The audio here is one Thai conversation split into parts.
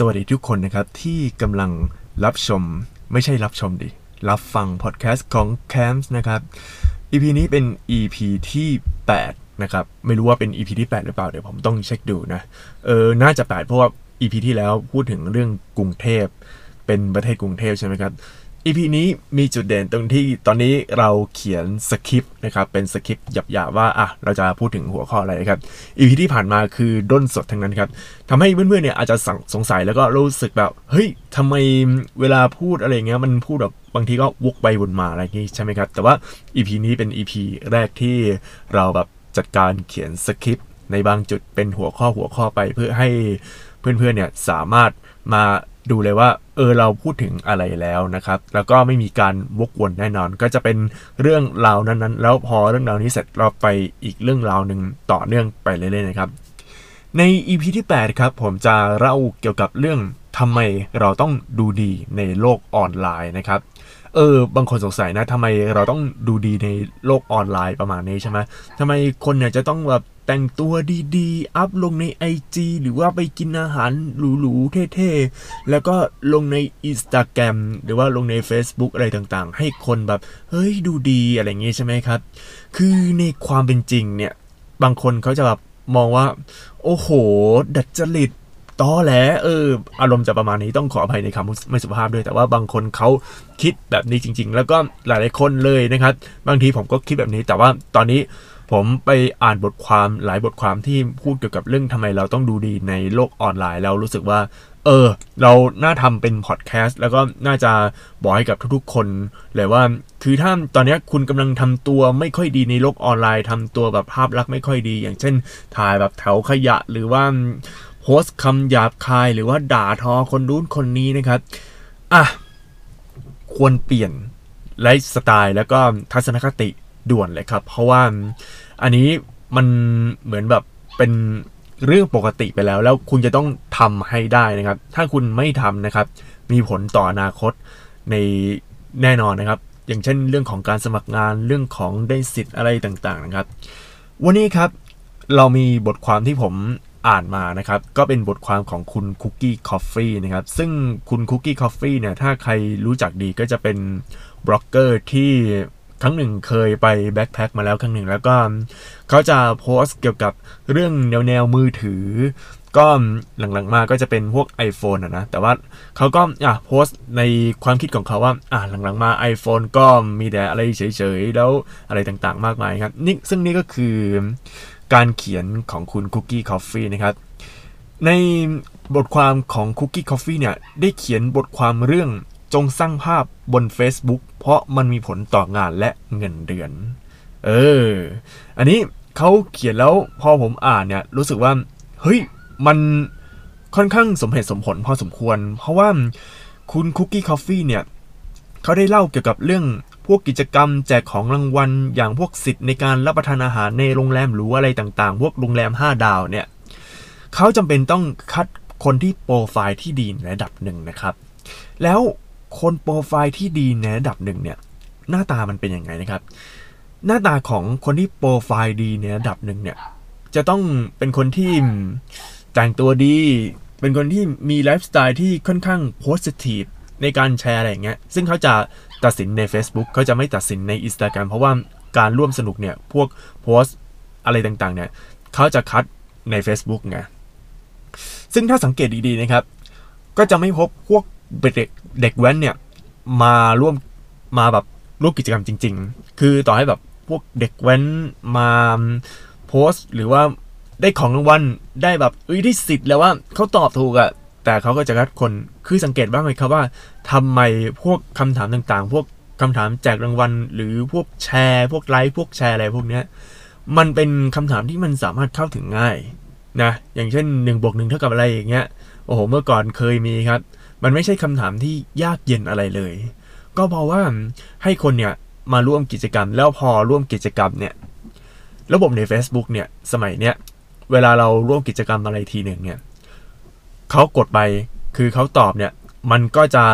สวัสดีทุกคนนะครับ ที่กำลังรับชมไม่ใช่รับชมดิ รับฟังพอดแคสต์ของ Camps นะครับ EP นี้เป็น EP ที่ 8 นะครับ ไม่รู้ว่าเป็น EP ที่ 8 หรือเปล่า เดี๋ยวผมต้องเช็คดูนะ เออ น่าจะ 8 เพราะว่า EP ที่แล้วพูดถึงเรื่องกรุงเทพ เป็นประเทศกรุงเทพใช่ไหมครับ EP นี้มีจุดเด่นตรงที่ตอนนี้เราเขียนสคริปต์นะครับเป็นสคริปต์หยาบๆว่าอะเราจะพูดถึงหัวข้ออะไรครับ EP ที่ผ่านมาคือด้นสดทั้งนั้นครับทำให้เพื่อนๆเนี่ยอาจจะสงสัยแล้วก็รู้สึกแบบเฮ้ยทำไมเวลาพูดอะไรเงี้ยมันพูดแบบบางทีก็วกไปวนมาอะไรอย่างงี้ใช่ไหมครับ แต่ว่า EP นี้เป็น EP แรกที่เราแบบจัดการเขียนสคริปต์ในบางจุดเป็นหัวข้อหัวข้อไปเพื่อให้เพื่อนๆเนี่ยสามารถมา ดูเลยว่า เออเราพูดถึงอะไรแล้วนะครับ แล้วก็ไม่มีการวกวนแน่นอน ก็จะเป็นเรื่องราวนั้นๆ แล้วพอเรื่องราวนี้เสร็จเราไปอีกเรื่องราวหนึ่งต่อเนื่องไปเรื่อยๆนะครับ ใน EP ที่ 8 ครับ ผมจะเล่าเกี่ยวกับเรื่องทำไมเราต้องดูดีในโลกออนไลน์นะครับเออบางคนสงสัยนะทำไมเราต้องดูดีในโลกออนไลน์ประมาณนี้ใช่ไหมทำไมคนเนี่ยจะต้องแบบ แต่งตัวดีๆ อัพลงใน IG หรือว่าไปกินอาหารหรูๆเท่ๆ แล้วก็ลงใน Instagram หรือว่าลงใน Facebook อะไรต่างๆ ให้คนแบบ เฮ้ยดูดีอะไรอย่างงี้ใช่ไหมครับ คือในความเป็นจริงเนี่ย บางคนเขาจะแบบมองว่า โอ้โห ดัดจริตตอแหลเออ อารมณ์จะประมาณนี้ต้องขออภัยในคำไม่สุภาพด้วย แต่ว่าบางคนเขาคิดแบบนี้จริง ๆ แล้วก็หลายๆคนเลยนะครับ บางทีผมก็คิดแบบนี้แต่ว่าตอนนี้ ผมไปอ่านบทความหลายบทความที่พูดเกี่ยวกับเรื่องทำไมเราต้องดูดีในโลกออนไลน์แล้วรู้สึกว่า เออ เราน่าทำเป็นพอดแคสต์แล้วก็น่าจะบอกให้กับทุกๆคนเลยว่า คือถ้าตอนนี้คุณกำลังทำตัวไม่ค่อยดีในโลกออนไลน์ทำตัวแบบภาพลักษณ์ไม่ค่อยดี อย่างเช่น ถ่ายแบบแถวขยะหรือว่าโพสต์คำหยาบคายหรือว่าด่าทอคนนู้นคนนี้นะครับอะควรเปลี่ยนไลฟ์สไตล์แล้วก็ทัศนคติ ด่วนเลยครับ เพราะว่าอันนี้มันเหมือนแบบเป็นเรื่องปกติไปแล้ว แล้วคุณจะต้องทำให้ได้นะครับ ถ้าคุณไม่ทำนะครับ มีผลต่ออนาคตในแน่นอนนะครับ อย่างเช่นเรื่องของการสมัครงานเรื่องของได้สิทธิ์อะไรต่างๆนะครับ วันนี้ครับเรามีบทความที่ผมอ่านมานะครับ ก็เป็นบทความของคุณคุกกี้คอฟฟี่นะครับ ซึ่งคุณคุกกี้คอฟฟี่เนี่ยถ้าใครรู้จักดีก็จะเป็นบล็อกเกอร์ที่ ครั้งหนึ่งเคยไปแบ็คแพ็คมาแล้วครั้งหนึ่งแล้วก็เขาจะโพสต์เกี่ยวกับเรื่องแนวแนวมือถือ ก็หลังๆมาก็จะเป็นพวก iPhone อะนะ แต่ว่าเขาก็อะโพสต์ในความคิดของเขาว่าอะหลังๆมา iPhone ก็มีแต่อะไรเฉยๆ แล้วอะไรต่างๆ มากมายครับนี่ซึ่งนี่ก็คือการเขียนของคุณ Cookie Coffee นะครับ ในบทความของ Cookie Coffee เนี่ย ได้เขียนบทความเรื่องจงสร้างภาพ บน Facebook เพราะมันมีผลต่องานและเงินเดือน เออ อันนี้เขาเขียนแล้วพอผมอ่านเนี่ยรู้สึกว่า เฮ้ย มันค่อนข้างสมเหตุสมผลพอสมควร เพราะว่าคุณคุกกี้คอฟฟี่เนี่ยเขาได้เล่าเกี่ยวกับเรื่องพวกกิจกรรมแจกของรางวัล อย่างพวกสิทธิ์ในการรับประทานอาหารในโรงแรมหรูอะไรต่างๆ พวกโรงแรม 5 ดาวเนี่ยเขาจำเป็นต้องคัดคนที่โปรไฟล์ที่ดีในระดับหนึ่งนะครับ แล้ว คนโปรไฟล์ที่ดีในระดับหนึ่งเนี่ยหน้าตามันเป็นยังไงนะครับ หน้าตาของคนที่โปรไฟล์ดีในระดับหนึ่งเนี่ยจะต้องเป็นคนที่แต่งตัวดี เป็นคนที่มีไลฟ์สไตล์ที่ค่อนข้างโพสิทีฟในการแชร์อะไรอย่างเงี้ย ซึ่งเขาจะตัดสินใน Facebook เขาจะไม่ตัดสินใน Instagram เพราะว่าการร่วมสนุกเนี่ย พวกโพสอะไรต่างๆ เนี่ยเขาจะคัดใน Facebook ไง ซึ่งถ้าสังเกตดีๆนะครับ ก็จะไม่พบพวก เด็กเด็กแว้นเนี่ยมาร่วมมาแบบร่วมกิจกรรมจริง ๆ คือต่อให้แบบพวกเด็กแว้นมาโพสต์ หรือว่าได้ของรางวัลได้แบบเอ้ยได้สิทธิ์แล้วว่าเขาตอบถูกอะแต่เขาก็จะคัดคนคือสังเกตบ้างไหมครับว่าทำไมพวกคำถามต่างๆ พวกคำถามแจกรางวัล หรือพวกแชร์ พวกไลค์พวกแชร์อะไรพวกเนี้ยมันเป็นคำถามที่มันสามารถเข้าถึงง่ายนะอย่างเช่น1บวกหเท่ากับอะไรอย่างเงี้ยโอ้โหเมื่อก่อนเคยมีครับ มันไม่ใช่คำถามที่ยากเย็นอะไรเลย ก็เพราะว่าให้คนเนี่ยมาร่วมกิจกรรม แล้วพอร่วมกิจกรรมเนี่ย ระบบใน Facebook เนี่ย สมัยเนี้ย เวลาเราร่วมกิจกรรมอะไรทีหนึ่งเนี่ยเขากดไป คือเขาตอบเนี่ย มันก็จะ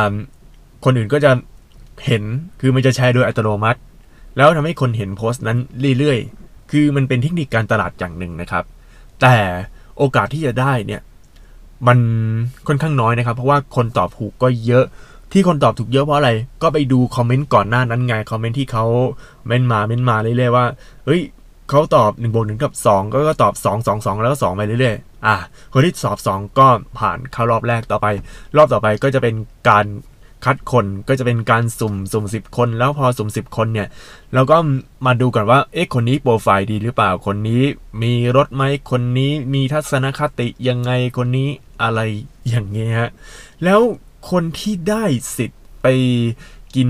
คนอื่นก็จะเห็น คือมันจะแชร์โดยอัตโนมัติ แล้วทำให้คนเห็นโพสต์นั้นเรื่อยๆ คือมันเป็นเทคนิคการตลาดอย่างหนึ่งนะครับ แต่โอกาสที่จะได้เนี่ย มันค่อนข้างน้อยนะครับ เพราะว่าคนตอบถูกก็เยอะที่คนตอบถูกเยอะเพราะอะไร ก็ไปดูคอมเมนต์ก่อนหน้านั้นไง คอมเมนต์ที่เขาเม้นมาเม้นมาเรื่อยๆว่า เฮ้ยเขาตอบ1นึ่บวกหนึ่งกับ 2 ก็ก็ตอบ 2 2 2 แล้วก็2ไปเรื่อยๆ อะคนที่สอบ 2 ก็ผ่านเข้ารอบแรกต่อไป รอบต่อไปก็จะเป็นการคัดคนก็จะเป็นการสุ่มสุ่มสิบคน แล้วพอสุ่มสิบคนเนี่ยเราก็มาดูก่อนว่าเอ๊ะคนนี้โปรไฟล์ดีหรือเปล่าคนนี้มีรถไหมคนนี้มีทัศนคติยังไงคนนี้อะไรอย่างเงี้ยฮะแล้วคนที่ได้สิทธิ์ไปกิน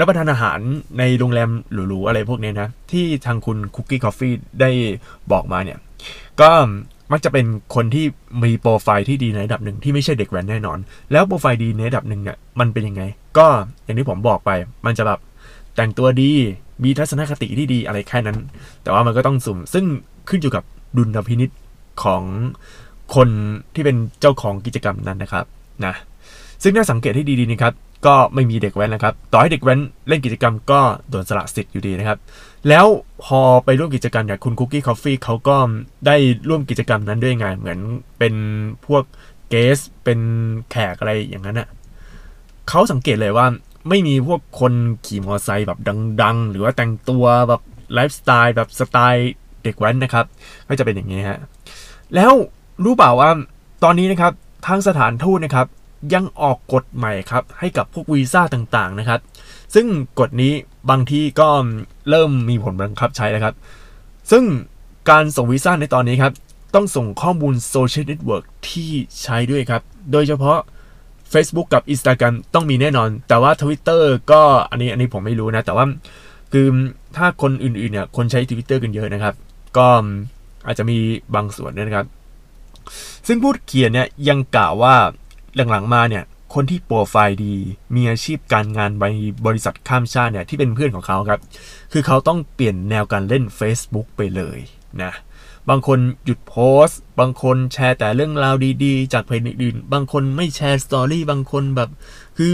รับประทานอาหารในโรงแรมหรูๆอะไรพวกนี้นะ ที่ทางคุณคุกกี้คอฟฟี่ได้บอกมาเนี่ย ก็มักจะเป็นคนที่มีโปรไฟล์ที่ดีในระดับหนึ่งที่ไม่ใช่เด็กแว้นแน่นอน แล้วโปรไฟล์ดีในระดับหนึ่งเนี่ยมันเป็นยังไง ก็อย่างที่ผมบอกไป มันจะแบบแต่งตัวดีมีทัศนคติที่ดีอะไรแค่นั้น แต่ว่ามันก็ต้องสุ่ม ซึ่งขึ้นอยู่กับดุลพินิษของ คนที่เป็นเจ้าของกิจกรรมนั้นนะครับนะซึ่งน่าสังเกตให้ดีๆนะครับ ก็ไม่มีเด็กแว้นนะครับ ต่อให้เด็กแว้นเล่นกิจกรรมก็โดนสละสิทธิ์อยู่ดีนะครับ แล้วพอไปร่วมกิจกรรมเนี่ยคุณคุกกี้คอฟฟี่เขาก็ได้ร่วมกิจกรรมนั้นด้วยไงเหมือนเป็นพวก guest เป็นแขกอะไรอย่างนั้นอะเขาสังเกตเลยว่าไม่มีพวกคนขี่มอเตอร์ไซค์แบบดัง ๆ หรือว่าแต่งตัวแบบไลฟ์สไตล์แบบสไตล์เด็กแว้นนะครับ ก็จะเป็นอย่างนี้ฮะแล้ว รู้เปล่าว่าตอนนี้นะครับทางสถานทูตนะครับยังออกกฎใหม่ครับให้กับพวกวีซ่าต่างๆนะครับ ซึ่งกฎนี้บางที่ก็เริ่มมีผลบังคับใช้แล้วครับ ซึ่งการส่งวีซ่าในตอนนี้ครับ ต้องส่งข้อมูลโซเชียลเน็ตเวิร์กที่ใช้ด้วยครับ โดยเฉพาะ Facebook กับ Instagram ต้องมีแน่นอน แต่ว่า Twitter ก็อันนี้อันนี้ผมไม่รู้นะ แต่ว่าคือถ้าคนอื่นๆเนี่ยคนใช้ Twitter กันเยอะนะครับ ก็อาจจะมีบางส่วนนะครับ ซึ่งผู้เขียนเนี่ยยังกล่าวว่าหลังๆมาเนี่ยคนที่โปรไฟล์ดี มีอาชีพการงานในบริษัทข้ามชาติเนี่ยที่เป็นเพื่อนของเขาครับ คือเขาต้องเปลี่ยนแนวการเล่น Facebook ไปเลยนะบางคนหยุดโพสต์ บางคนแชร์แต่เรื่องราวดีๆ จากเพจอื่นบางคนไม่แชร์สตอรี่ บางคนแบบ คือ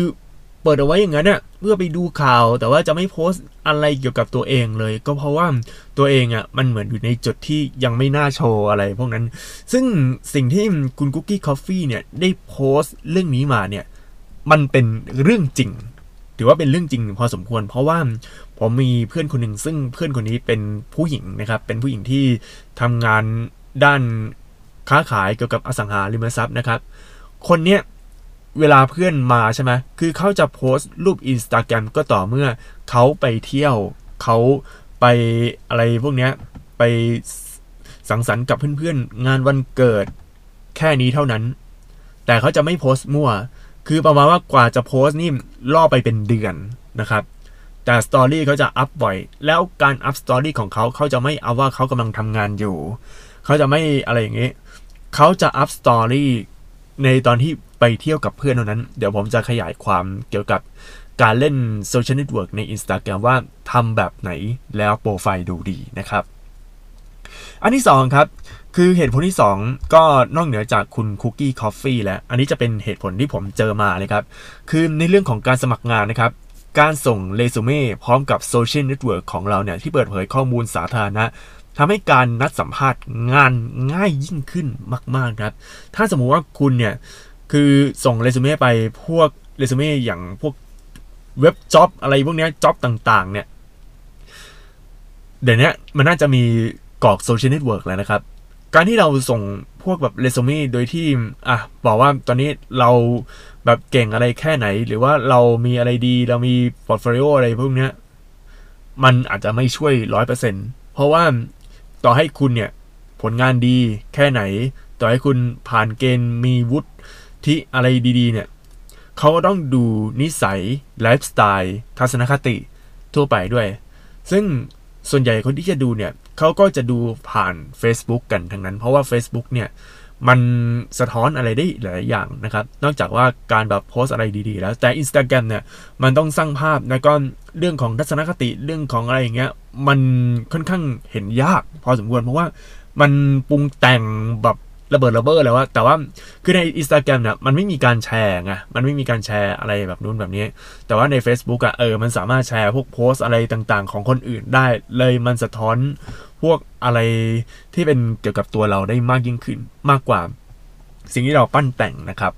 เปิดเอาไว้อย่างนั้นเนี่ยเพื่อไปดูข่าว แต่ว่าจะไม่โพสต์ อะไรเกี่ยวกับตัวเองเลย ก็เพราะว่าตัวเองอะ่ะมันเหมือนอยู่ในจุดที่ยังไม่น่าโชว์อะไรพวกนั้น ซึ่งสิ่งที่คุณคุกกี้คอฟฟี่เนี่ยได้โพสต์เรื่องนี้มาเนี่ยมันเป็นเรื่องจริง ถือว่าเป็นเรื่องจริงพอสมควร เพราะว่าผมมีเพื่อนคนหนึ่งซึ่งเพื่อนคนนี้เป็นผู้หญิงนะครับ เป็นผู้หญิงที่ทำงานด้านค้าขายเกี่ยวกับอสังหาริมทรัพย์นะครับ คนเนี้ย เวลาเพื่อนมาใช่ไหมคือเขาจะโพสต์รูปอินสตาแกรมก็ต่อเมื่อเขาไปเที่ยวเขาไปอะไรพวกเนี้ยไปสังสรรค์กับเพื่อนๆ งานวันเกิดแค่นี้เท่านั้น แต่เขาจะไม่โพสต์มั่ว คือประมาณว่ากว่าจะโพสต์นี่ล่อไปเป็นเดือนนะครับ แต่สตอรี่เขาจะอัพบ่อย แล้วการอัพสตอรี่ของเขาเขาจะไม่เอาว่าเขากำลังทำงานอยู่ เขาจะไม่อะไรอย่างนี้ เขาจะอัพสตอรี่ในตอนที่ ไปเที่ยวกับเพื่อนเท่านั้น เดี๋ยวผมจะขยายความเกี่ยวกับการเล่นโซเชียลเน็ตเวิร์กใน Instagram ว่าทำแบบไหนแล้วโปรไฟล์ดูดีนะครับ อันที่2ครับ คือเหตุผลที่ 2 ก็นอกเหนือจากคุณคุกกี้คอฟฟี่แล้ว อันนี้จะเป็นเหตุผลที่ผมเจอมาเลยครับ คือในเรื่องของการสมัครงานนะครับ การส่งเรซูเม่พร้อมกับโซเชียลเน็ตเวิร์กของเราเนี่ย ที่เปิดเผยข้อมูลสาธารณะทำให้การนัดสัมภาษณ์งานง่ายยิ่งขึ้นมาก ๆ ครับ ถ้าสมมุติว่าคุณเนี่ย คือส่งเรซูเม่ไปพวกเรซูเม่อย่างพวกเว็บ job อะไรพวกนี้ job ต่างๆ เนี่ย เดี๋ยวนี้มันน่าจะมีกรอกโซเชียลเน็ตเวิร์กแล้วนะครับ การที่เราส่งพวกแบบเรซูเม่โดยที่อะบอกว่าตอนนี้เราแบบเก่งอะไรแค่ไหน หรือว่าเรามีอะไรดี เรามีพอร์ตโฟลิโออะไรพวกนี้มันอาจจะไม่ช่วยร้อยเปอร์เซ็นเพราะว่าต่อให้คุณเนี่ย ผลงานดีแค่ไหน ต่อให้คุณผ่านเกณฑ์มีวุฒิ ที่อะไรดีๆเนี่ยเขาก็ต้องดูนิสัยไลฟ์สไตล์ทัศนคติทั่วไปด้วย ซึ่งส่วนใหญ่คนที่จะดูเนี่ยเขาก็จะดูผ่าน Facebook กันทั้งนั้น เพราะว่า Facebook เนี่ยมันสะท้อนอะไรได้หลายอย่างนะครับ นอกจากว่าการแบบโพสอะไรดีๆ แล้วแต่ Instagram เนี่ยมันต้องสร้างภาพแล้วก็เรื่องของทัศนคติเรื่องของอะไรอย่างเงี้ยมันค่อนข้างเห็นยาก พอสมควรเพราะว่ามันปรุงแต่งแบบ ระเบิดระเบ้อเลยว่าแต่ว่าคือในอินสตาแกรมเนี่ยมันไม่มีการแชร์ไงมันไม่มีการแชร์อะไรแบบนู้นแบบนี้ แต่ว่าใน Facebook อะเออมันสามารถแชร์พวกโพสอะไรต่างๆ ของคนอื่นได้เลยมันสะท้อนพวกอะไรที่เป็นเกี่ยวกับตัวเราได้มากยิ่งขึ้นมากกว่า สิ่งที่เราปั้นแต่งนะครับ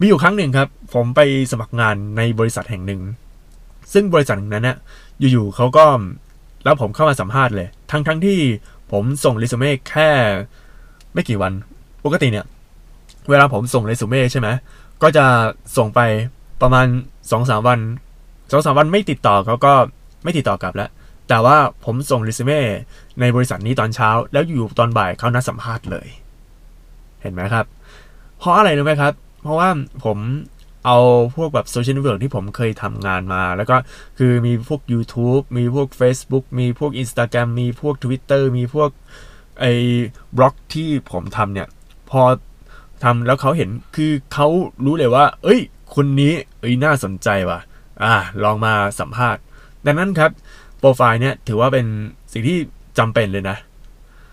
มีอยู่ครั้งหนึ่งครับ ผมไปสมัครงานในบริษัทแห่งหนึ่ง ซึ่งบริษัทนั้นเนะอยู่ๆเขาก็แล้วผมเข้ามาสัมภาษณ์เลย ทั้งๆทที่ผมส่งเรซูเม่แค่ ไม่กี่วัน ปกติเนี่ย เวลาผมส่งเรซูเม่ใช่ไหมก็จะส่งไปประมาณสองสามวันสองสามวันไม่ติดต่อเขาก็ไม่ติดต่อกลับแล้ว แต่ว่าผมส่งเรซูเม่ในบริษัทนี้ตอนเช้า แล้วอยู่ตอนบ่ายเขานัดสัมภาษณ์เลย เห็นไหมครับ เพราะอะไรรู้ไหมครับ เพราะว่าผมเอาพวกแบบโซเชียลเน็ตเวิร์กที่ผมเคยทำงานมา แล้วก็คือมีพวก YouTube มีพวก Facebook มีพวก Instagram มีพวก Twitter มีพวก ไอ้บล็อกที่ผมทำเนี่ย พอทำแล้วเขาเห็นคือเขารู้เลยว่า เอ้ย คนนี้เอ้ยน่าสนใจว่ะ อ่า ลองมาสัมภาษณ์ ดังนั้นครับ โปรไฟล์เนี่ยถือว่าเป็นสิ่งที่จำเป็นเลยนะ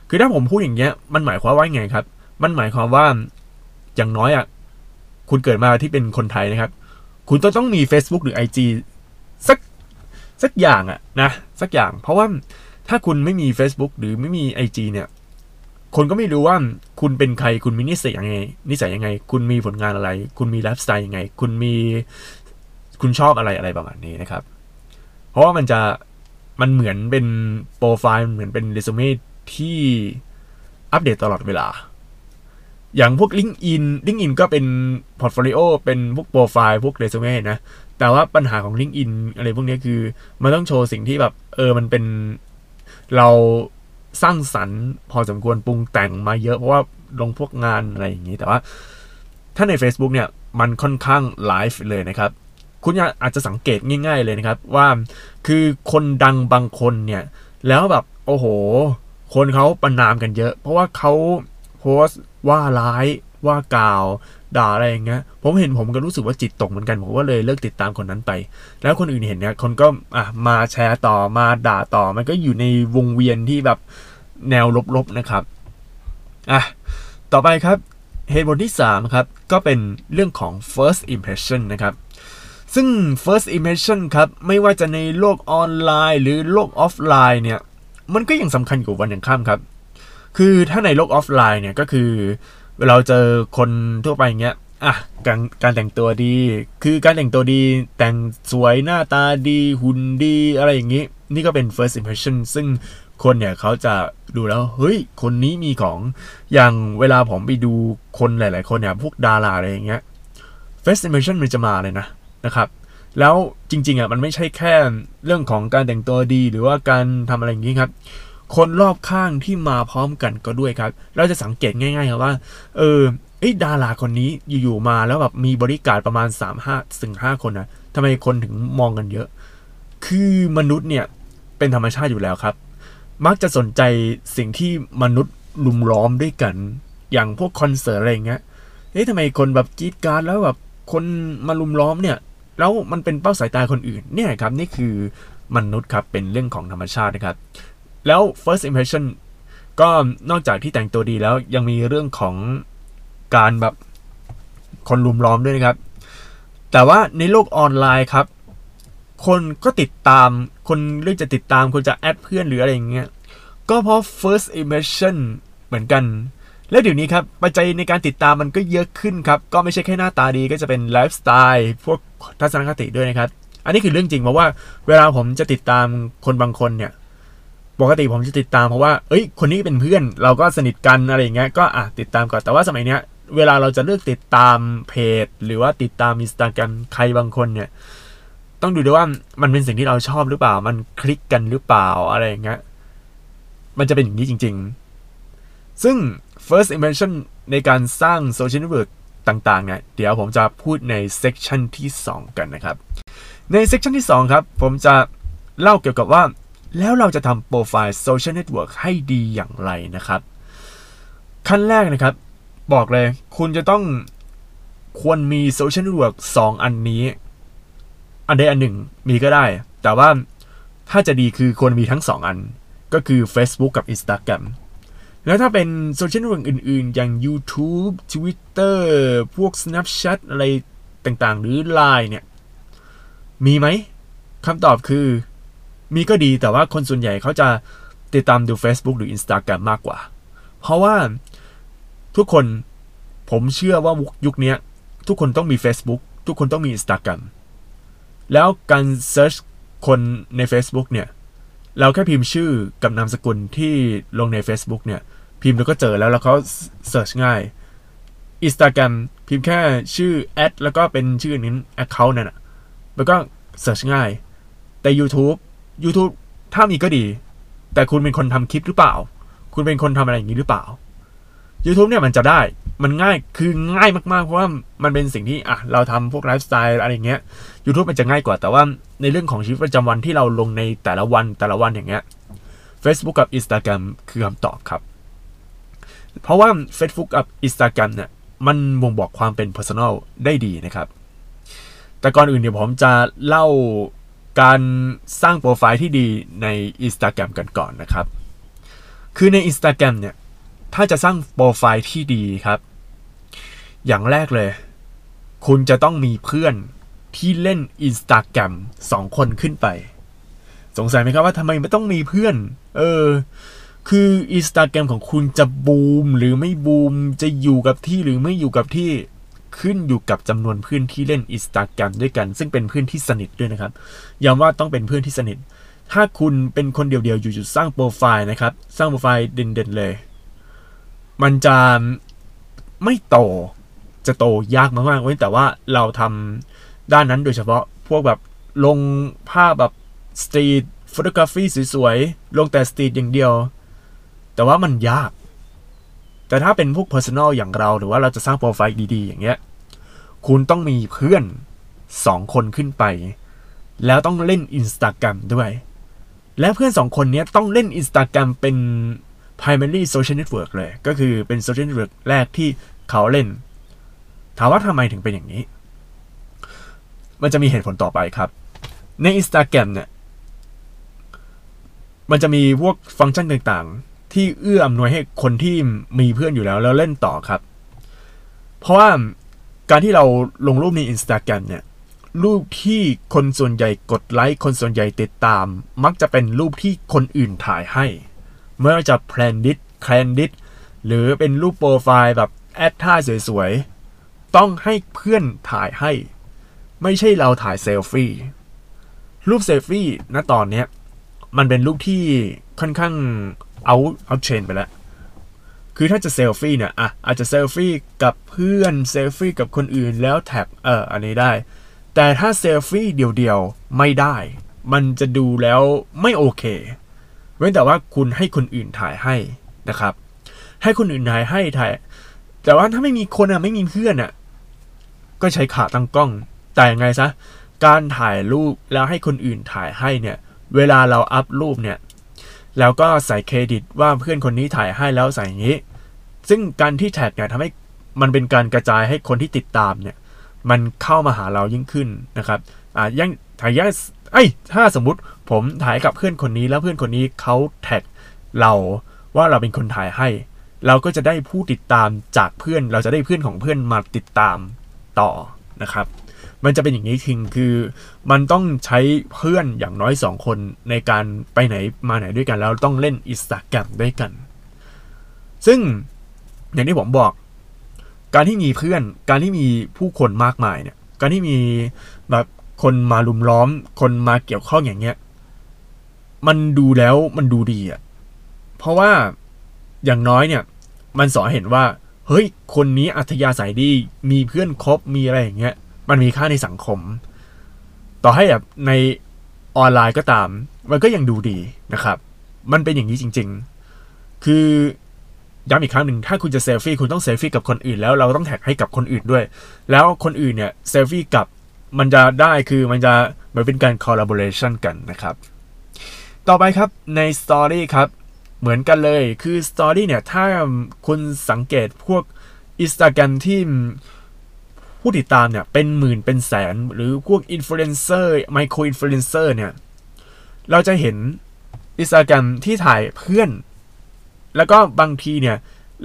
คือถ้าผมพูดอย่างเงี้ย มันหมายความว่าไงครับ มันหมายความว่าอย่างน้อยอะ คุณเกิดมาที่เป็นคนไทยนะครับ คุณต้องต้องมี Facebook หรือ IG สักสักอย่างอะนะ สักอย่าง เพราะว่า ถ้าคุณไม่มี Facebook หรือไม่มี IG เนี่ย คนก็ไม่รู้ว่าคุณเป็นใครคุณมีนิสัยยังไง นิสัยยังไง คุณมีผลงานอะไร คุณมีไลฟ์สไตล์ยังไง คุณมีคุณชอบอะไรอะไรประมาณนี้นะครับ เพราะว่ามันจะมันเหมือนเป็นโปรไฟล์เหมือนเป็นเรซูเม่ที่อัปเดตตลอดเวลา อย่างพวก LinkedIn LinkedIn ก็เป็นพอร์ตโฟลิโอเป็นพวกโปรไฟล์พวกเรซูเม่นะ แต่ว่าปัญหาของ LinkedIn อะไรพวกนี้คือ มันต้องโชว์สิ่งที่แบบ เออมันเป็น เราสร้างสรรค์พอสมควรปรุงแต่งมาเยอะเพราะว่าลงพวกงานอะไรอย่างนี้ แต่ว่าถ้าใน Facebook เนี่ยมันค่อนข้างไลฟ์เลยนะครับ คุณอาจจะสังเกตง่าย ๆเลยนะครับ ว่าคือคนดังบางคนเนี่ยแล้วแบบโอ้โห คนเขาประนามกันเยอะ เพราะว่าเขาโพสต์ว่าร้าย ว่ากล่าวด่าอะไรอย่างเงี้ยผมเห็นผมก็รู้สึกว่าจิตตกเหมือนกันผมก็เลยเลิกติดตามคนนั้นไป แล้วคนอื่นเห็นเนี่ยคนก็อะมาแชร์ต่อมาด่าต่อ มันก็อยู่ในวงเวียนที่แบบแนวลบๆนะครับอะต่อไปครับเหตุผลที่3ครับก็เป็นเรื่องของ first impression นะครับซึ่ง first impression ครับไม่ว่าจะในโลกออนไลน์ หรือโลกออฟไลน์เนี่ยมันก็ยังสำคัญกว่าวันอย่างข้ามครับ คือถ้าในโลกออฟไลน์เนี่ยก็คือ เวลาเจอคนทั่วไปอย่างเงี้ยอะการการแต่งตัวดี คือการแต่งตัวดีแต่งสวยหน้าตาดีหุ่นดีอะไรอย่างงี้ นี่ก็เป็น first impression ซึ่งคนเนี่ยเขาจะดูแล้ว เฮ้ย คนนี้มีของอย่างเวลาผมไปดูคนหลาย ๆ คนเนี่ยพวกดาราอะไรอย่างเงี้ย first impression มันจะมาเลยนะนะครับ แล้วจริง ๆ อะ มันไม่ใช่แค่เรื่องของการแต่งตัวดีหรือว่าการทำอะไรอย่างงี้ครับ คนรอบข้างที่มาพร้อมกันก็ด้วยครับ เราจะสังเกตง่ายๆครับว่า เออไอ้ดาราคนนี้อยู่ๆมาแล้วแบบมีบริการประมาณ3 5ถึง5คนนะทำไมคนถึงมองกันเยอะ คือมนุษย์เนี่ยเป็นธรรมชาติอยู่แล้วครับ มักจะสนใจสิ่งที่มนุษย์ลุมล้อมด้วยกัน อย่างพวกคอนเสิร์ตอะไรเงี้ยเฮ้ยทำไมคนแบบกีดกรารแล้วแบบคนมาลุมล้อมเนี่ย แล้วมันเป็นเป้าสายตาคนอื่นเนี่ยครับนี่คือมนุษย์ครับเป็นเรื่องของธรรมชาตินะครับ แล้ว first impression ก็นอกจากที่แต่งตัวดีแล้วยังมีเรื่องของการแบบคนลุมล้อมด้วยนะครับ แต่ว่าในโลกออนไลน์ครับ คนก็ติดตาม คนเลือกจะติดตาม คนจะแอดเพื่อนหรืออะไรอย่างเงี้ย ก็เพราะ first impression เหมือนกัน แล้วเดี๋ยวนี้ครับ ปัจจัยในการติดตามมันก็เยอะขึ้นครับ ก็ไม่ใช่แค่หน้าตาดีก็จะเป็นไลฟ์สไตล์พวกทัศนคติด้วยนะครับ อันนี้คือเรื่องจริงเพราะว่า เวลาผมจะติดตามคนบางคนเนี่ย ปกติผมจะติดตามเพราะว่า เอ้ย คนนี้เป็นเพื่อน เราก็สนิทกันอะไรอย่างเงี้ย ก็อะติดตามก่อน แต่ว่าสมัยเนี้ย เวลาเราจะเลือกติดตามเพจ หรือว่าติดตามอินสตาแกรมใครบางคนเนี่ย ต้องดูด้วยว่ามันเป็นสิ่งที่เราชอบหรือเปล่า มันคลิกกันหรือเปล่าอะไรอย่างเงี้ย มันจะเป็นอย่างนี้จริง ๆ ซึ่ง first impression ในการสร้าง social network ต่างๆเนี่ยเดี๋ยวผมจะพูดใน section ที่ 2 กันนะครับ ใน section ที่ 2 ครับ ผมจะเล่าเกี่ยวกับว่า แล้วเราจะทำโปรไฟล์ social network ให้ดีอย่างไรนะครับ ขั้นแรกนะครับ บอกเลยคุณจะต้องควรมี social network 2อันนี้ อันใดอันหนึ่งมีก็ได้ แต่ว่าถ้าจะดีคือควรมีทั้ง 2 อัน ก็คือ Facebook กับ Instagram แล้วถ้าเป็นโซเชียลเน็ตเวิร์กอื่นๆ อย่าง YouTube Twitter พวก Snapchat อะไรต่างๆ หรือ Line เนี่ย มีไหมคำตอบคือ มีก็ดีแต่ว่าคนส่วนใหญ่เขาจะติดตามดู Facebook หรือ Instagram มากกว่า เพราะว่าทุกคนผมเชื่อว่ายุคนี้ทุกคนต้องมี Facebook ทุกคนต้องมี Instagram แล้วการ search คนใน Facebook เนี่ย เราแค่พิมพ์ชื่อกับนามสกุลที่ลงใน Facebook เนี่ย พิมพ์แล้วก็เจอแล้วแล้วเขา search ง่าย Instagram พิมพ์แค่ชื่อ add แล้วก็เป็นชื่อนี้ Account นั่นแหละแล้วก็search ง่าย แต่ YouTube YouTube ถ้ามีก็ดี แต่คุณเป็นคนทำคลิปหรือเปล่า คุณเป็นคนทำอะไรอย่างนี้หรือเปล่า YouTube เนี่ยมันจะได้มันง่ายคือง่ายมากๆ เพราะว่ามันเป็นสิ่งที่อะเราทำพวกไลฟ์สไตล์อะไรเงี้ย YouTube มันจะง่ายกว่าแต่ว่าในเรื่องของชีวิตประจำวันที่เราลงในแต่ละวันแต่ละวันอย่างเงี้ย Facebook กับ Instagram คือคำตอบครับ เพราะว่า Facebook กับ Instagram เนี่ยมันบ่งบอกความเป็น personal ได้ดีนะครับ แต่ก่อนอื่นเดี๋ยวผมจะเล่า การสร้างโปรไฟล์ที่ดีใน Instagram กันก่อนนะครับ คือใน Instagram เนี่ย ถ้าจะสร้างโปรไฟล์ที่ดีครับ อย่างแรกเลย คุณจะต้องมีเพื่อนที่เล่น Instagram สองคนขึ้นไป สงสัยไหมครับว่าทำไมไม่ต้องมีเพื่อน เออ คือ Instagram ของคุณจะบูมหรือไม่บูม จะอยู่กับที่หรือไม่อยู่กับที่ ขึ้นอยู่กับจำนวนเพื่อนที่เล่น Instagram ด้วยกัน ซึ่งเป็นเพื่อนที่สนิทด้วยนะครับย้ำว่าต้องเป็นเพื่อนที่สนิท ถ้าคุณเป็นคนเดียวๆอยู่ๆสร้างโปรไฟล์นะครับ สร้างโปรไฟล์เด่นๆเลย มันจะไม่โตจะโตยากมากๆเว้นแต่ว่าเราทำด้านนั้นโดยเฉพาะพวกแบบลงภาพแบบ street photography สวยๆลงแต่ street อย่างเดียว แต่ว่ามันยาก แต่ถ้าเป็นพวก Personal อย่างเราหรือว่าเราจะสร้างโปรไฟล์ดีๆ อย่างเงี้ย คุณต้องมีเพื่อนสองคนขึ้นไป แล้วต้องเล่น Instagram ด้วย และเพื่อนสองคนนี้ต้องเล่น Instagram เป็น primary social network เลย ก็คือเป็น social network แรกที่เขาเล่น ถามว่าทำไมถึงเป็นอย่างนี้ มันจะมีเหตุผลต่อไปครับ ใน Instagram เนี่ย มันจะมีพวกฟังก์ชันต่างๆ ที่เอื้ออำนวยให้คนที่มีเพื่อนอยู่แล้ว แล้วเล่นต่อครับ เพราะว่าการที่เราลงรูปใน Instagram เนี่ย รูปที่คนส่วนใหญ่กดไลค์คนส่วนใหญ่ติดตาม มักจะเป็นรูปที่คนอื่นถ่ายให้ไม่ว่าจะ candid candid หรือเป็นรูปโปรไฟล์แบบแอ็กท่าสวยๆ ต้องให้เพื่อนถ่ายให้ ไม่ใช่เราถ่ายเซลฟี่รูปเซลฟี่ณตอนเนี้ยมันเป็นรูปที่ค่อนข้าง เอาเอาเชนไปแล้ว คือถ้าจะเซลฟี่เนี่ยอะอาจจะเซลฟี่กับเพื่อนเซลฟี่กับคนอื่นแล้วแท็กเอออันนี้ได้ แต่ถ้าเซลฟี่เดียวๆไม่ได้ มันจะดูแล้วไม่โอเค เว้นแต่ว่าคุณให้คนอื่นถ่ายให้นะครับ ให้คนอื่นถ่ายให้ถ่าย แต่ว่าถ้าไม่มีคนอะไม่มีเพื่อนอะก็ใช้ขาตั้งกล้อง แต่ยังไงซะ การถ่ายรูปแล้วให้คนอื่นถ่ายให้เนี่ย เวลาเราอัพรูปเนี่ย แล้วก็ใส่เครดิตว่าเพื่อนคนนี้ถ่ายให้แล้วใส่อย่างนี้ ซึ่งการที่แท็กเนี่ยทำให้มันเป็นการกระจายให้คนที่ติดตามเนี่ย มันเข้ามาหาเรายิ่งขึ้นนะครับอ่ายังถ่ายยังไอ้ถ้าสมมุติผมถ่ายกับเพื่อนคนนี้แล้วเพื่อนคนนี้เขาแท็กเราว่าเราเป็นคนถ่ายให้ เราก็จะได้ผู้ติดตามจากเพื่อน เราจะได้เพื่อนของเพื่อนมาติดตามต่อนะครับ มันจะเป็นอย่างนี้คิงคือมันต้องใช้เพื่อนอย่างน้อยสองคนในการไปไหนมาไหนด้วยกัน แล้วต้องเล่นอิสตาแกรมด้วยกัน ซึ่งอย่างที่ผมบอก การที่มีเพื่อน การที่มีผู้คนมากมายเนี่ย การที่มีแบบคนมาลุมล้อม คนมาเกี่ยวข้องอย่างเงี้ย มันดูแล้วมันดูดีอะ่ะ เพราะว่าอย่างน้อยเนี่ย มันส่อให้เห็นว่า เฮ้ย คนนี้อัธยาศัยดี มีเพื่อนคบ มีอะไรอย่างเงี้ย มันมีค่าในสังคม ต่อให้แบบในออนไลน์ก็ตาม มันก็ยังดูดีนะครับ มันเป็นอย่างนี้จริง ๆ คือย้ำอีกครั้งหนึ่งถ้าคุณจะเซลฟี่คุณต้องเซลฟี่กับคนอื่นแล้วเราต้องแท็กให้กับคนอื่นด้วย แล้วคนอื่นเนี่ยเซลฟี่กับมันจะได้คือมันจะเหมือนเป็นการ collaboration กันนะครับ ต่อไปครับใน Story ครับ เหมือนกันเลยคือ Story เนี่ย ถ้าคุณสังเกตพวก Instagram ที่ ผู้ติดตามเนี่ยเป็นหมื่นเป็นแสน หรือพวกอินฟลูเอนเซอร์ micro influencer เนี่ย เราจะเห็น Instagram ที่ถ่ายเพื่อน แล้วก็บางทีเนี่ย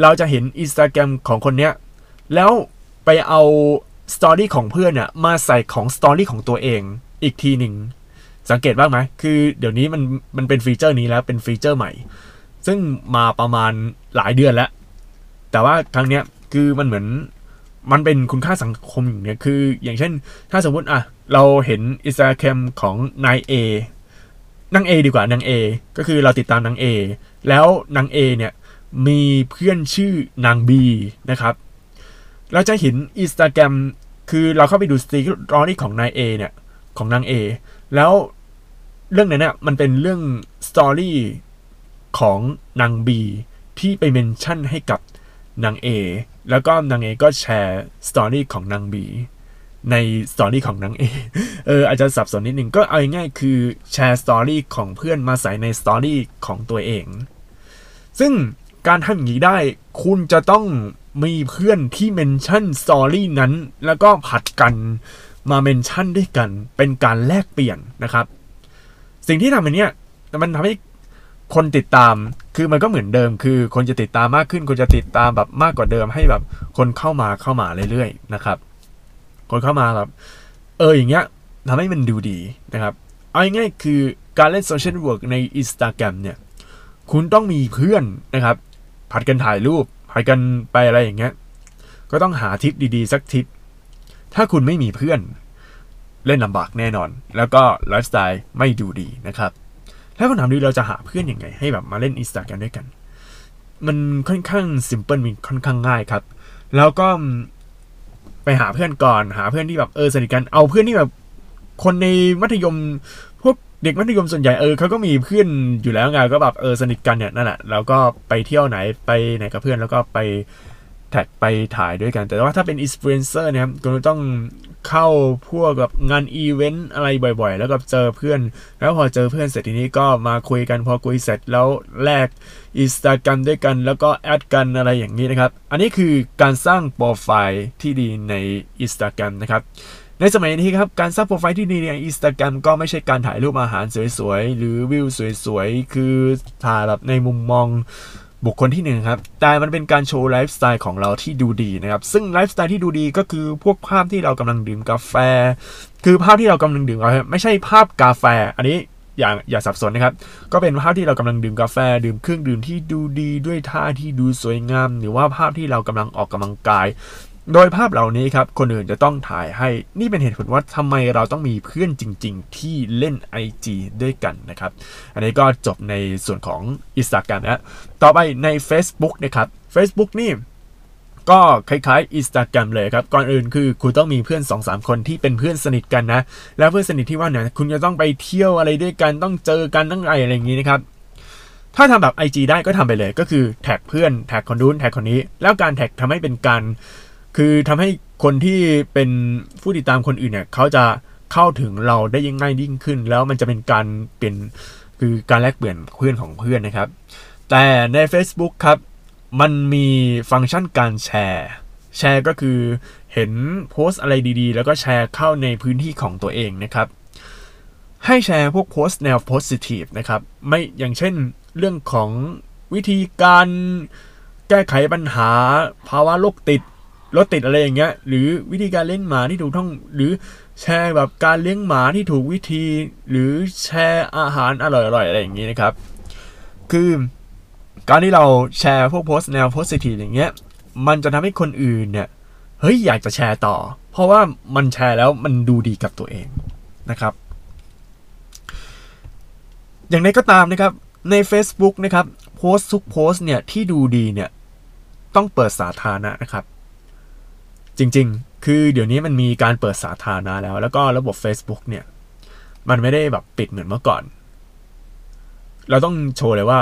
เราจะเห็น Instagram ของคนเนี้ย แล้วไปเอา story ของเพื่อนเนี่ยมาใส่ของ story ของตัวเองอีกทีหนึ่ง สังเกตบ้างไหม คือเดี๋ยวนี้มันมันเป็นฟีเจอร์นี้แล้วเป็นฟีเจอร์ใหม่ ซึ่งมาประมาณหลายเดือนแล้ว แต่ว่าครั้งเนี้ยคือมันเหมือน มันเป็นคุณค่าสังคมอย่างเนี้ยคือ อย่างเช่น ถ้าสมมติอะเราเห็นอินสตาแกรมของนายเอนางเอดีกว่านางเอก็คือเราติดตามนางเอแล้วนางเอเนี่ยมีเพื่อนชื่อนางบีนะครับ เราจะเห็นอินสตาแกรมคือเราเข้าไปดู story ของนายเอเนี่ยของนางเอแล้วเรื่องนั้นเนี่ยมันเป็นเรื่อง story ของนางบีที่ไป mention ให้กับนางเอ แล้วก็นางเอก็แชร์ story ของนางบีใน story ของนางเอเอออาจจะสับสนนิดนึงก็เอาง่ายๆคือแชร์ story ของเพื่อนมาใส่ใน story ของตัวเอง ซึ่งการทำอย่างนี้ได้คุณจะต้องมีเพื่อนที่ mention story นั้น แล้วก็ผลัดกันมา mention ด้วยกัน เป็นการแลกเปลี่ยนนะครับ สิ่งที่ทำอันเนี้ยมันทำให้คนติดตาม คือมันก็เหมือนเดิม คือคนจะติดตามมากขึ้น คนจะติดตามแบบมากกว่าเดิม ให้แบบคนเข้ามาเข้ามาเรื่อยๆนะครับ คนเข้ามาแบบเอออย่างเงี้ยทำให้มันดูดีนะครับ เอาง่ายๆคือการเล่น social network ใน Instagram เนี่ย คุณต้องมีเพื่อนนะครับ ผลัดกันถ่ายรูป ผลัดกันไปอะไรอย่างเงี้ย ก็ต้องหาทริปดีๆ สักทริป ถ้าคุณไม่มีเพื่อน เล่นลำบากแน่นอน แล้วก็ไลฟ์สไตล์ไม่ดูดีนะครับ แล้วคำถามดีเราจะหาเพื่อนยังไง ให้แบบมาเล่นอินสตาแกรมด้วยกัน มันค่อนข้าง simple มีค่อนข้างง่ายครับ แล้วก็ไปหาเพื่อนก่อน หาเพื่อนที่แบบเออสนิทกัน เอาเพื่อนที่แบบคนในมัธยมพวกเด็กมัธยมส่วนใหญ่เออเขาก็มีเพื่อนอยู่แล้วไงก็แบบเออสนิทกันเนี่ยนั่นแหละแล้วก็ไปเที่ยวไหนไปไหนกับเพื่อนแล้วก็ไป แท็กไปถ่ายด้วยกัน แต่ว่าถ้าเป็นอินฟลูเอนเซอร์เนี่ยคุณต้องเข้าพวกแบบงานอีเวนต์อะไรบ่อยๆ แล้วก็เจอเพื่อน แล้วพอเจอเพื่อนเสร็จทีนี้ก็มาคุยกันพอคุยเสร็จแล้วแลกอินสตาแกรมด้วยกันแล้วก็ add กันอะไรอย่างนี้นะครับ อันนี้คือการสร้างโปรไฟล์ที่ดีในอินสตาแกรมนะครับในสมัยนี้ครับการสร้างโปรไฟล์ที่ดีในอินสตาแกรมก็ไม่ใช่การถ่ายรูปอาหารสวยๆ หรือวิวสวยๆ คือถ่ายแบบในมุมมอง บุคคลที่หนึ่งครับ แต่มันเป็นการโชว์ไลฟ์สไตล์ของเราที่ดูดีนะครับ ซึ่งไลฟ์สไตล์ที่ดูดีก็คือพวกภาพที่เรากำลังดื่มกาแฟ คือภาพที่เรากำลังดื่มกาแฟไม่ใช่ภาพกาแฟ อันนี้อย่าอย่าสับสนนะครับ ก็เป็นภาพที่เรากำลังดื่มกาแฟ ดื่มเครื่องดื่มที่ดูดีด้วยท่าที่ดูสวยงาม หรือว่าภาพที่เรากำลังออกกำลังกาย โดยภาพเหล่านี้ครับคนอื่นจะต้องถ่ายให้นี่เป็นเหตุผลว่าทำไมเราต้องมีเพื่อนจริง ๆ ที่เล่น IG ด้วยกันนะครับ อันนี้ก็จบในส่วนของ Instagram นะต่อไปใน Facebook นะครับ Facebook นี่ก็คล้ายๆ Instagram เลยครับ ก่อนอื่นคือคุณต้องมีเพื่อน 2-3 คนที่เป็นเพื่อนสนิทกันนะ แล้วเพื่อนสนิทที่ว่าเนี่ยคุณจะต้องไปเที่ยวอะไรด้วยกันต้องเจอกันตั้งอะไรอะไรอย่างนี้นะครับถ้าทำแบบ IG ได้ก็ทำไปเลยก็คือแท็กเพื่อนแท็กคนนู้นแท็กคนนี้ แล้วการแท็กทำให้เป็นการ คือทำให้คนที่เป็นผู้ติดตามคนอื่นเนี่ยเขาจะเข้าถึงเราได้ยังง่ายยิ่งขึ้น แล้วมันจะเป็นการเปลี่ยนคือการแลกเปลี่ยนเพื่อนของเพื่อนนะครับ แต่ใน Facebook ครับมันมีฟังก์ชันการแชร์ แชร์ก็คือเห็นโพสอะไรดีๆ แล้วก็แชร์เข้าในพื้นที่ของตัวเองนะครับ ให้แชร์พวกโพสแนวโพสิทีฟนะครับไม่อย่างเช่นเรื่องของวิธีการแก้ไขปัญหาภาวะโรคติด รถติดอะไรอย่างเงี้ย หรือวิธีการเลี้ยงหมาที่ถูกต้องหรือแชร์แบบการเลี้ยงหมาที่ถูกวิธี หรือแชร์อาหารอร่อยๆอะไรอย่างงี้นะครับ คือการที่เราแชร์พวกโพสต์แนวโพสิทีฟอย่างเงี้ย มันจะทำให้คนอื่นเนี่ยเฮ้ยอยากจะแชร์ต่อ เพราะว่ามันแชร์แล้วมันดูดีกับตัวเองนะครับ อย่างไรก็ตามนะครับใน Facebook นะครับโพสต์ทุกโพสต์เนี่ยที่ดูดีเนี่ยต้องเปิดสาธารณะนะครับ จริง ๆ คือเดี๋ยวนี้มันมีการเปิดสาธารณะแล้ว แล้วก็ระบบ Facebook เนี่ย มันไม่ได้แบบปิดเหมือนเมื่อก่อน เราต้องโชว์เลยว่า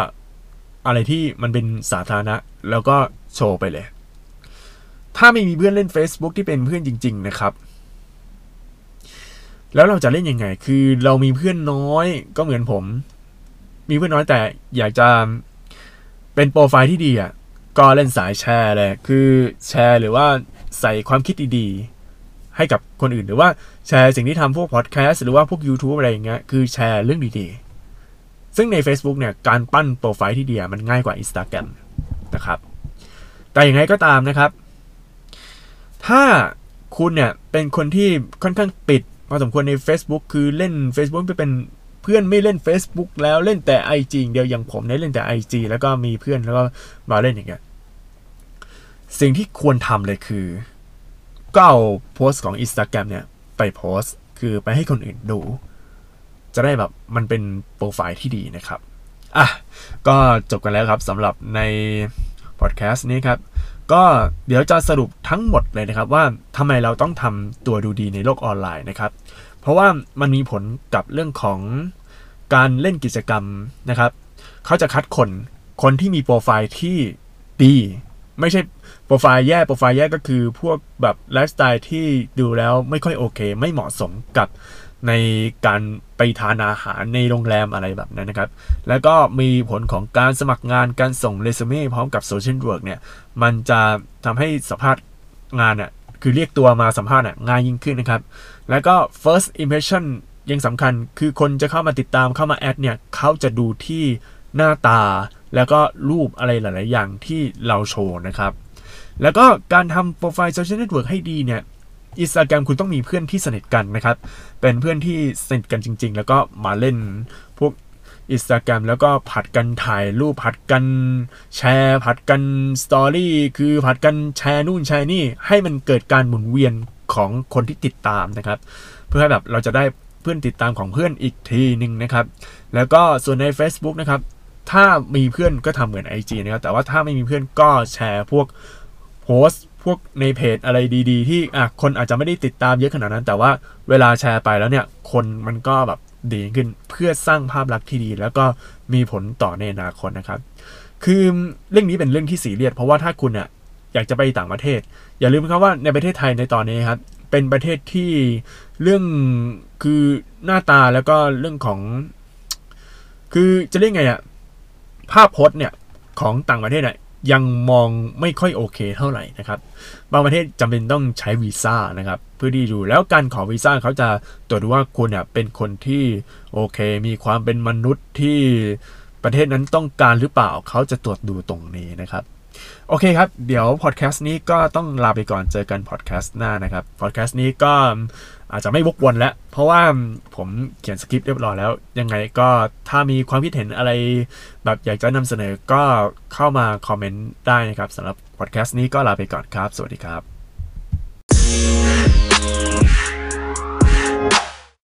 อะไรที่มันเป็นสาธารณะ แล้วก็โชว์ไปเลย ถ้าไม่มีเพื่อนเล่น Facebook ที่เป็นเพื่อนจริง ๆ นะครับ แล้วเราจะเล่นยังไง คือเรามีเพื่อนน้อยก็เหมือนผม มีเพื่อนน้อยแต่อยากจะเป็นโปรไฟล์ที่ดีอะก็เล่นสายแชร์เลย คือแชร์หรือว่า ใส่ความคิดดีๆ ให้กับคนอื่นหรือว่าแชร์สิ่งที่ทำพวกพอดแคสต์หรือว่าพวก YouTube อะไรอย่างเงี้ยคือแชร์เรื่องดีๆ ซึ่งใน Facebook เนี่ยการปั้นโปรไฟล์ที่ดีมันง่ายกว่า Instagram นะครับ แต่อย่างไรก็ตามนะครับ ถ้าคุณเนี่ยเป็นคนที่ค่อนข้างปิดพอสมควรใน Facebook คือเล่น Facebook ไปเป็นเพื่อนไม่เล่น Facebook แล้วเล่นแต่ IG เดียวอย่างผมเนี่ยเล่นแต่ IG แล้วก็มีเพื่อนแล้วก็มาเล่นอย่างเงี้ย สิ่งที่ควรทำเลยคือ ก็เอาโพสต์ของ Instagram เนี่ย ไปโพสต์ คือไปให้คนอื่นดู จะได้แบบมันเป็นโปรไฟล์ที่ดีนะครับ อะ ก็จบกันแล้วครับสำหรับในพอดแคสต์นี้ครับ ก็เดี๋ยวจะสรุปทั้งหมดเลยนะครับ ว่าทำไมเราต้องทำตัวดูดีในโลกออนไลน์นะครับ เพราะว่ามันมีผลกับเรื่องของการเล่นกิจกรรมนะครับ เขาจะคัดคน คนที่มีโปรไฟล์ที่ดี ไม่ใช่ โปรไฟล์แย่โปรไฟล์แย่ก็คือพวกแบบไลฟ์สไตล์ที่ดูแล้วไม่ค่อยโอเค ไม่เหมาะสมกับในการไปทานอาหารในโรงแรมอะไรแบบนั้นนะครับ แล้วก็มีผลของการสมัครงานการส่งเรซูเม่พร้อมกับ social network เนี่ย มันจะทำให้สัมภาษณ์งานอะคือเรียกตัวมาสัมภาษณ์อะง่ายยิ่งขึ้นนะครับ แล้วก็ first impression ยังสำคัญคือคนจะเข้ามาติดตามเข้ามา add เนี่ยเขาจะดูที่หน้าตา แล้วก็รูปอะไรหลาย ๆ อย่างที่เราโชว์นะครับ แล้วก็การทำโปรไฟล์ social network ให้ดีเนี่ยอินสตาแกรมคุณต้องมีเพื่อนที่สนิทกันนะครับ เป็นเพื่อนที่สนิทกันจริง ๆ แล้วก็มาเล่นพวกอินสตาแกรมแล้วก็ผัดกันถ่ายรูปผัดกันแชร์ ผัดกัน story คือผัดกันแชร์นู่นแชร์นี่ ให้มันเกิดการหมุนเวียนของคนที่ติดตามนะครับ เพื่อให้แบบเราจะได้เพื่อนติดตามของเพื่อนอีกทีหนึ่งนะครับ แล้วก็ส่วนใน Facebook นะครับ ถ้ามีเพื่อนก็ทำเหมือน IG นะครับ แต่ว่าถ้าไม่มีเพื่อนก็แชร์พวก โพสต์พวกในเพจอะไรดีๆ ที่อะคนอาจจะไม่ได้ติดตามเยอะขนาดนั้น แต่ว่าเวลาแชร์ไปแล้วเนี่ย คนมันก็แบบดีขึ้นเพื่อสร้างภาพลักษณ์ที่ดี แล้วก็มีผลต่อในอนาคตนะครับ คือเรื่องนี้เป็นเรื่องที่สีเรียสเพราะว่าถ้าคุณอะอยากจะไปต่างประเทศ อย่าลืมครับว่าในประเทศไทยในตอนนี้ครับเป็นประเทศที่เรื่องคือหน้าตาแล้วก็เรื่องของ คือจะเรียกไงอะภาพพจน์เนี่ยของต่างประเทศเนี่ย ยังมองไม่ค่อยโอเคเท่าไหร่นะครับ บางประเทศจำเป็นต้องใช้วีซ่านะครับ เพื่อที่ดูแล้วการขอวีซ่าเขาจะตรวจดูว่าคุณเนี่ยเป็นคนที่โอเค มีความเป็นมนุษย์ที่ประเทศนั้นต้องการหรือเปล่าเขาจะตรวจดูตรงนี้นะครับ โอเคครับ เดี๋ยวพอดแคสต์นี้ก็ต้องลาไปก่อนเจอกันพอดแคสต์หน้านะครับพอดแคสต์นี้ก็ อาจจะไม่วกวนแล้ว เพราะว่าผมเขียนสคริปต์เรียบร้อยแล้ว ยังไงก็ถ้ามีความคิดเห็นอะไร แบบอยากจะนำเสนอก็เข้ามาคอมเมนต์ได้นะครับสำหรับพอดแคสต์นี้ก็ลาไปก่อนครับ สวัสดีครับ